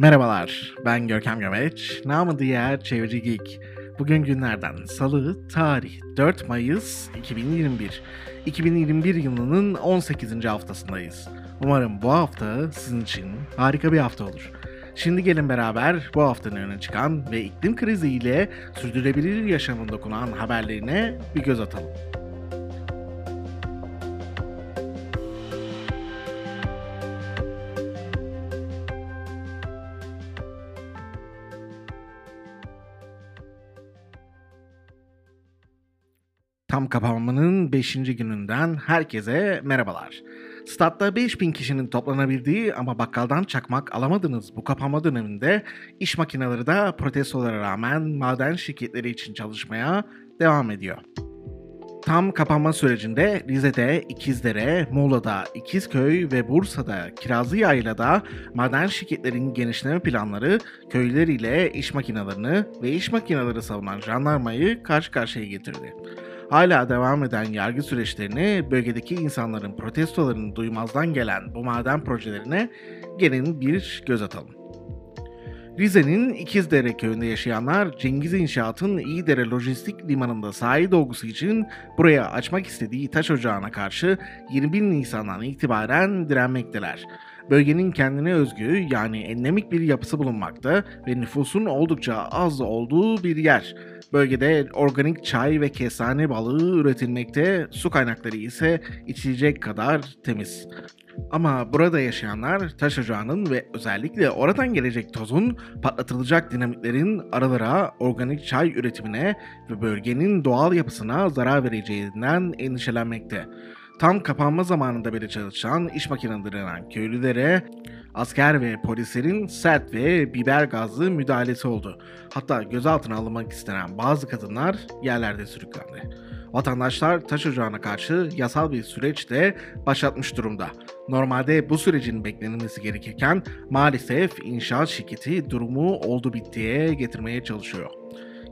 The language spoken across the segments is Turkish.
Merhabalar, ben Görkem Gömeç, namı diğer Çevreci Geek. Bugün günlerden Salı, tarih 4 Mayıs 2021. 2021 yılının 18. haftasındayız. Umarım bu hafta sizin için harika bir hafta olur. Şimdi gelin beraber bu haftanın öne çıkan ve iklim kriziyle sürdürülebilir yaşamın dokunan haberlerine bir göz atalım. Tam kapanmanın 5. gününden herkese merhabalar. Statta 5000 kişinin toplanabildiği ama bakkaldan çakmak alamadığınız bu kapanma döneminde iş makineleri de protestolara rağmen maden şirketleri için çalışmaya devam ediyor. Tam kapanma sürecinde Rize'de, İkizdere, Muğla'da, İkizköy ve Bursa'da Kirazlıyayla'da maden şirketlerin genişleme planları köylüler ile iş makinelerini ve iş makineleri savunan jandarmayı karşı karşıya getirdi. Hala devam eden yargı süreçlerini bölgedeki insanların protestolarını duymazdan gelen bu maden projelerine gelin bir göz atalım. Rize'nin İkizdere köyünde yaşayanlar Cengiz İnşaat'ın İyidere Lojistik Limanı'nda sahil dolgusu için buraya açmak istediği taş ocağına karşı 21 Nisan'dan itibaren direnmekteler. Bölgenin kendine özgü yani endemik bir yapısı bulunmakta ve nüfusun oldukça az olduğu bir yer. Bölgede organik çay ve kestane balığı üretilmekte, su kaynakları ise içilecek kadar temiz. Ama burada yaşayanlar taş ocağının ve özellikle oradan gelecek tozun patlatılacak dinamitlerin aralara organik çay üretimine ve bölgenin doğal yapısına zarar vereceğinden endişelenmekte. Tam kapanma zamanında beri çalışan iş makineleri denen köylülere asker ve polislerin sert ve biber gazlı müdahalesi oldu. Hatta gözaltına alınmak istenen bazı kadınlar yerlerde sürüklendi. Vatandaşlar taş ocağına karşı yasal bir süreç de başlatmış durumda. Normalde bu sürecin beklenilmesi gerekirken maalesef inşaat şirketi durumu oldu bittiye getirmeye çalışıyor.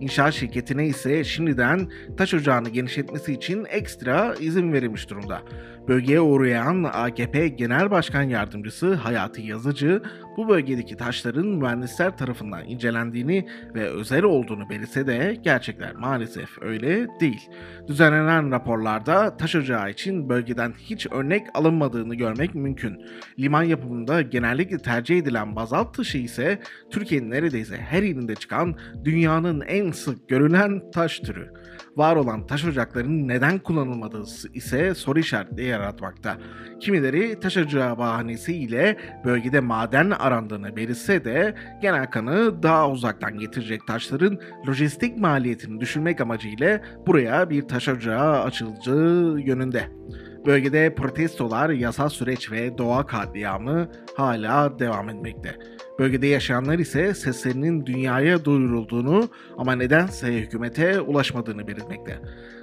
İnşaat şirketine ise şimdiden taş ocağını genişletmesi için ekstra izin verilmiş durumda. Bölgeye uğrayan AKP Genel Başkan Yardımcısı Hayati Yazıcı bu bölgedeki taşların mühendisler tarafından incelendiğini ve özel olduğunu belirse de gerçekler maalesef öyle değil. Düzenlenen raporlarda taş ocağı için bölgeden hiç örnek alınmadığını görmek mümkün. Liman yapımında genellikle tercih edilen bazalt taşı ise Türkiye'nin neredeyse her ilinde çıkan dünyanın en sık görülen taş türü var olan taş ocaklarının neden kullanılmadığı ise soru işaretleri yaratmakta. Kimileri taş ocağı bahanesiyle bölgede maden arandığını belirse de genel kanı daha uzaktan getirecek taşların lojistik maliyetini düşürmek amacıyla buraya bir taş ocağı açılacağı yönünde. Bölgede protestolar, yasal süreç ve doğa katliamı hala devam etmekte. Bölgede yaşayanlar ise seslerinin dünyaya duyurulduğunu ama nedense hükümete ulaşmadığını belirtmekte.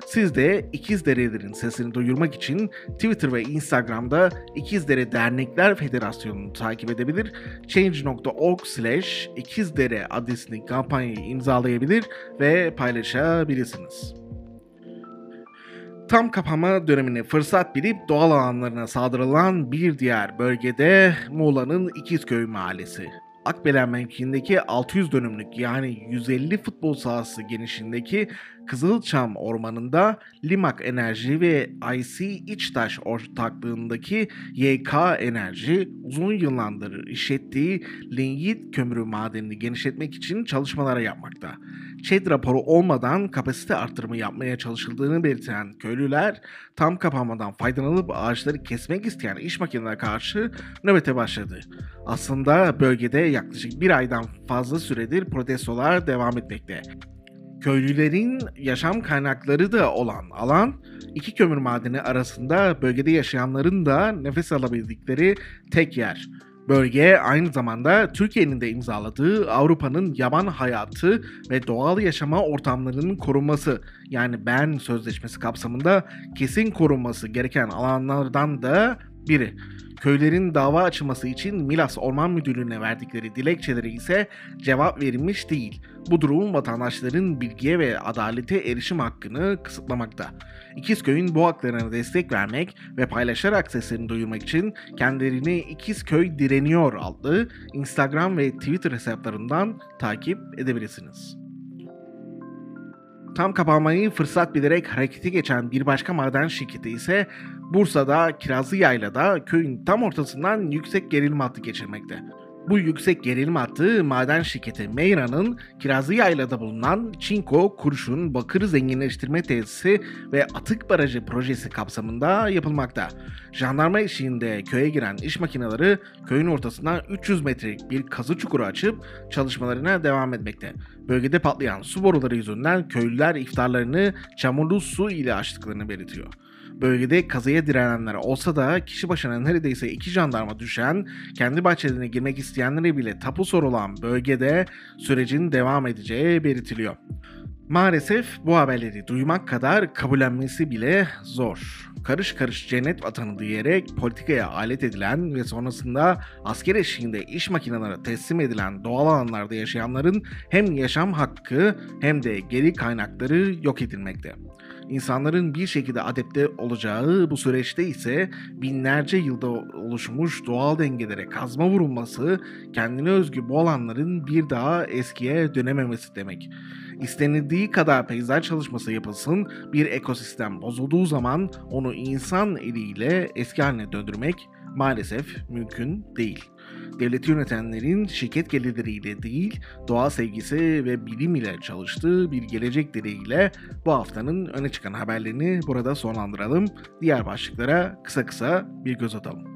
Siz de İkizderelerin sesini duyurmak için Twitter ve Instagram'da İkizdere Dernekler Federasyonu'nu takip edebilir, change.org slash ikizdere adresindeki kampanyayı imzalayabilir ve paylaşabilirsiniz. Tam kapanma dönemini fırsat bilip doğal alanlarına saldırılan bir diğer bölgede Muğla'nın İkizköy Mahallesi. Akbelen mevkiindeki 600 dönümlük yani 150 futbol sahası genişliğindeki Kızılçam Ormanı'nda Limak Enerji ve IC İçtaş ortaklığındaki YK Enerji uzun yıllardır işlettiği linyit kömürü madenini genişletmek için çalışmalara yapmakta. ÇED raporu olmadan kapasite arttırımı yapmaya çalışıldığını belirten köylüler tam kapanmadan faydalanıp ağaçları kesmek isteyen iş makinelerine karşı nöbete başladı. Aslında bölgede yaklaşık bir aydan fazla süredir protestolar devam etmekte köylülerin yaşam kaynakları da olan alan iki kömür madeni arasında bölgede yaşayanların da nefes alabildikleri tek yer. Bölge aynı zamanda Türkiye'nin de imzaladığı Avrupa'nın yaban hayatı ve doğal yaşama ortamlarının korunması yani BERN Sözleşmesi kapsamında kesin korunması gereken alanlardan da biri. Köylerin dava açılması için Milas Orman Müdürlüğü'ne verdikleri dilekçeleri ise cevap verilmiş değil. Bu durum vatandaşların bilgiye ve adalete erişim hakkını kısıtlamakta. İkizköy'ün bu haklarına destek vermek ve paylaşarak seslerini duyurmak için kendilerini İkizköy Direniyor adlı Instagram ve Twitter hesaplarından takip edebilirsiniz. Tam kapanmayı fırsat bilerek harekete geçen bir başka maden şirketi ise Bursa'da Kirazlı Yayla'da köyün tam ortasından yüksek gerilim hattı geçirmekte. Bu yüksek gerilim hattı maden şirketi Meyra'nın Kirazlı Yayla'da bulunan Çinko, Kurşun, Bakır Zenginleştirme Tesisi ve Atık Barajı projesi kapsamında yapılmakta. Jandarma eşliğinde köye giren iş makineleri köyün ortasına 300 metrelik bir kazı çukuru açıp çalışmalarına devam etmekte. Bölgede patlayan su boruları yüzünden köylüler iftarlarını çamurlu su ile açtıklarını belirtiyor. Bölgede kazıya direnenler olsa da kişi başına neredeyse iki jandarma düşen, kendi bahçelerine girmek isteyenlere bile tapu sorulan bölgede sürecin devam edeceği belirtiliyor. Maalesef bu haberleri duymak kadar kabullenmesi bile zor. Karış karış cennet vatanı diyerek politikaya alet edilen ve sonrasında asker eşliğinde iş makineleri teslim edilen doğal alanlarda yaşayanların hem yaşam hakkı hem de geri kaynakları yok edilmekte. İnsanların bir şekilde adapte olacağı bu süreçte ise binlerce yılda oluşmuş doğal dengelere kazma vurulması kendine özgü bu alanların bir daha eskiye dönememesi demek. İstenildiği kadar peyzaj çalışması yapılsın, bir ekosistem bozulduğu zaman onu insan eliyle eski haline döndürmek maalesef mümkün değil. Devleti yönetenlerin şirket gelirleriyle değil, doğa sevgisi ve bilim ile çalıştığı bir gelecek dileğiyle bu haftanın öne çıkan haberlerini burada sonlandıralım. Diğer başlıklara kısa kısa bir göz atalım.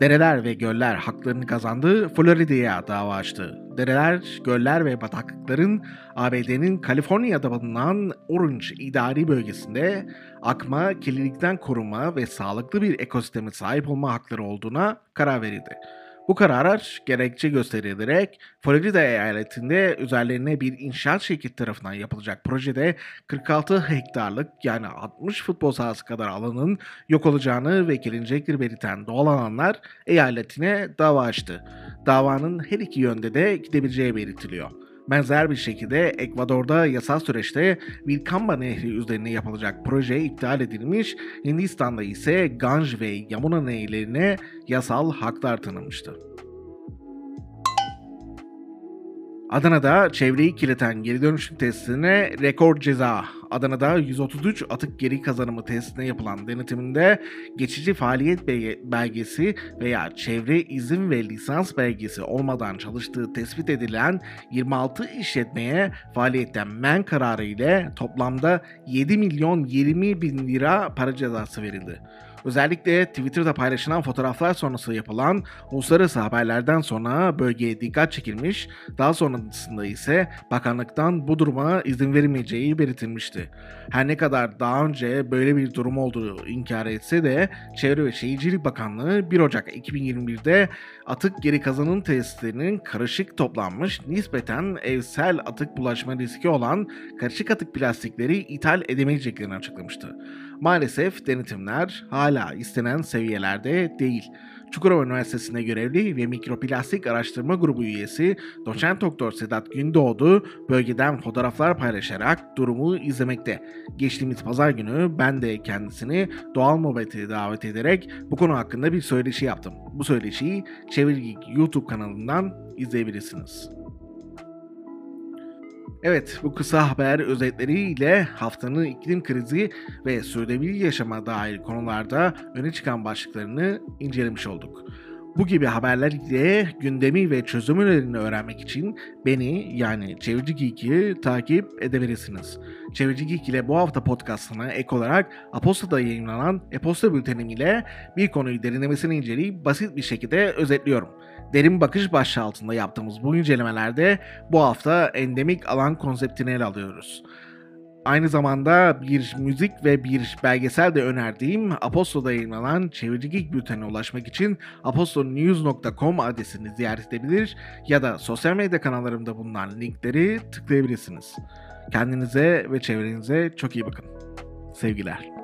Dereler ve göller haklarını kazandı, Florida'ya dava açtı. Dereler, göller ve bataklıkların ABD'nin Kaliforniya'da bulunan Orange idari bölgesinde akma, kirlilikten koruma ve sağlıklı bir ekosisteme sahip olma hakları olduğuna karar verildi. Bu kararlar gerekçe gösterilerek Florida eyaletinde üzerlerine bir inşaat şirketi tarafından yapılacak projede 46 hektarlık yani 60 futbol sahası kadar alanın yok olacağını ve gelecektir belirten doğal alanlar eyaletine dava açtı. Davanın her iki yönde de gidebileceği belirtiliyor. Benzer bir şekilde Ekvador'da yasal süreçte Vilcamba Nehri üzerine yapılacak proje iptal edilmiş, Hindistan'da ise Ganj ve Yamuna nehirlerine yasal haklar tanınmıştı. Adana'da çevreyi kirleten geri dönüşüm tesisine rekor ceza. Adana'da 133 atık geri kazanımı tesisine yapılan denetiminde geçici faaliyet belgesi veya çevre izin ve lisans belgesi olmadan çalıştığı tespit edilen 26 işletmeye faaliyetten men kararı ile toplamda 7 milyon 20 bin lira para cezası verildi. Özellikle Twitter'da paylaşılan fotoğraflar sonrası yapılan uluslararası haberlerden sonra bölgeye dikkat çekilmiş, daha sonrasında ise bakanlıktan bu duruma izin verilmeyeceği belirtilmişti. Her ne kadar daha önce böyle bir durum olduğu inkar etse de Çevre ve Şehircilik Bakanlığı 1 Ocak 2021'de atık geri kazanım tesislerinin karışık toplanmış nispeten evsel atık bulaşma riski olan karışık atık plastikleri ithal edemeyeceklerini açıklamıştı. Maalesef denetimler hala istenen seviyelerde değil. Çukurova Üniversitesi'nde görevli ve mikroplastik araştırma grubu üyesi doçent doktor Sedat Gündoğdu bölgeden fotoğraflar paylaşarak durumu izlemekte. Geçtiğimiz pazar günü ben de kendisini doğal muhabbete davet ederek bu konu hakkında bir söyleşi yaptım. Bu söyleşiyi Çevirgi YouTube kanalından izleyebilirsiniz. Evet, bu kısa haber özetleriyle haftanın iklim krizi ve sürdürülebilir yaşama dair konularda öne çıkan başlıklarını incelemiş olduk. Bu gibi haberler ile gündemi ve çözüm önerilerini öğrenmek için beni yani Çevirici Geek'i takip edebilirsiniz. Çevirici Geek ile bu hafta podcastına ek olarak Aposta'da yayınlanan e-posta bültenim ile bir konuyu derinlemesine inceleyip basit bir şekilde özetliyorum. Derin bakış başlığı altında yaptığımız bu incelemelerde bu hafta endemik alan konseptini ele alıyoruz. Aynı zamanda bir müzik ve bir belgesel de önerdiğim Apostol'da yayınlanan Çevirici Geek Bülten'e ulaşmak için apostolnews.com adresini ziyaret edebilir ya da sosyal medya kanallarımda bulunan linkleri tıklayabilirsiniz. Kendinize ve çevrenize çok iyi bakın. Sevgiler.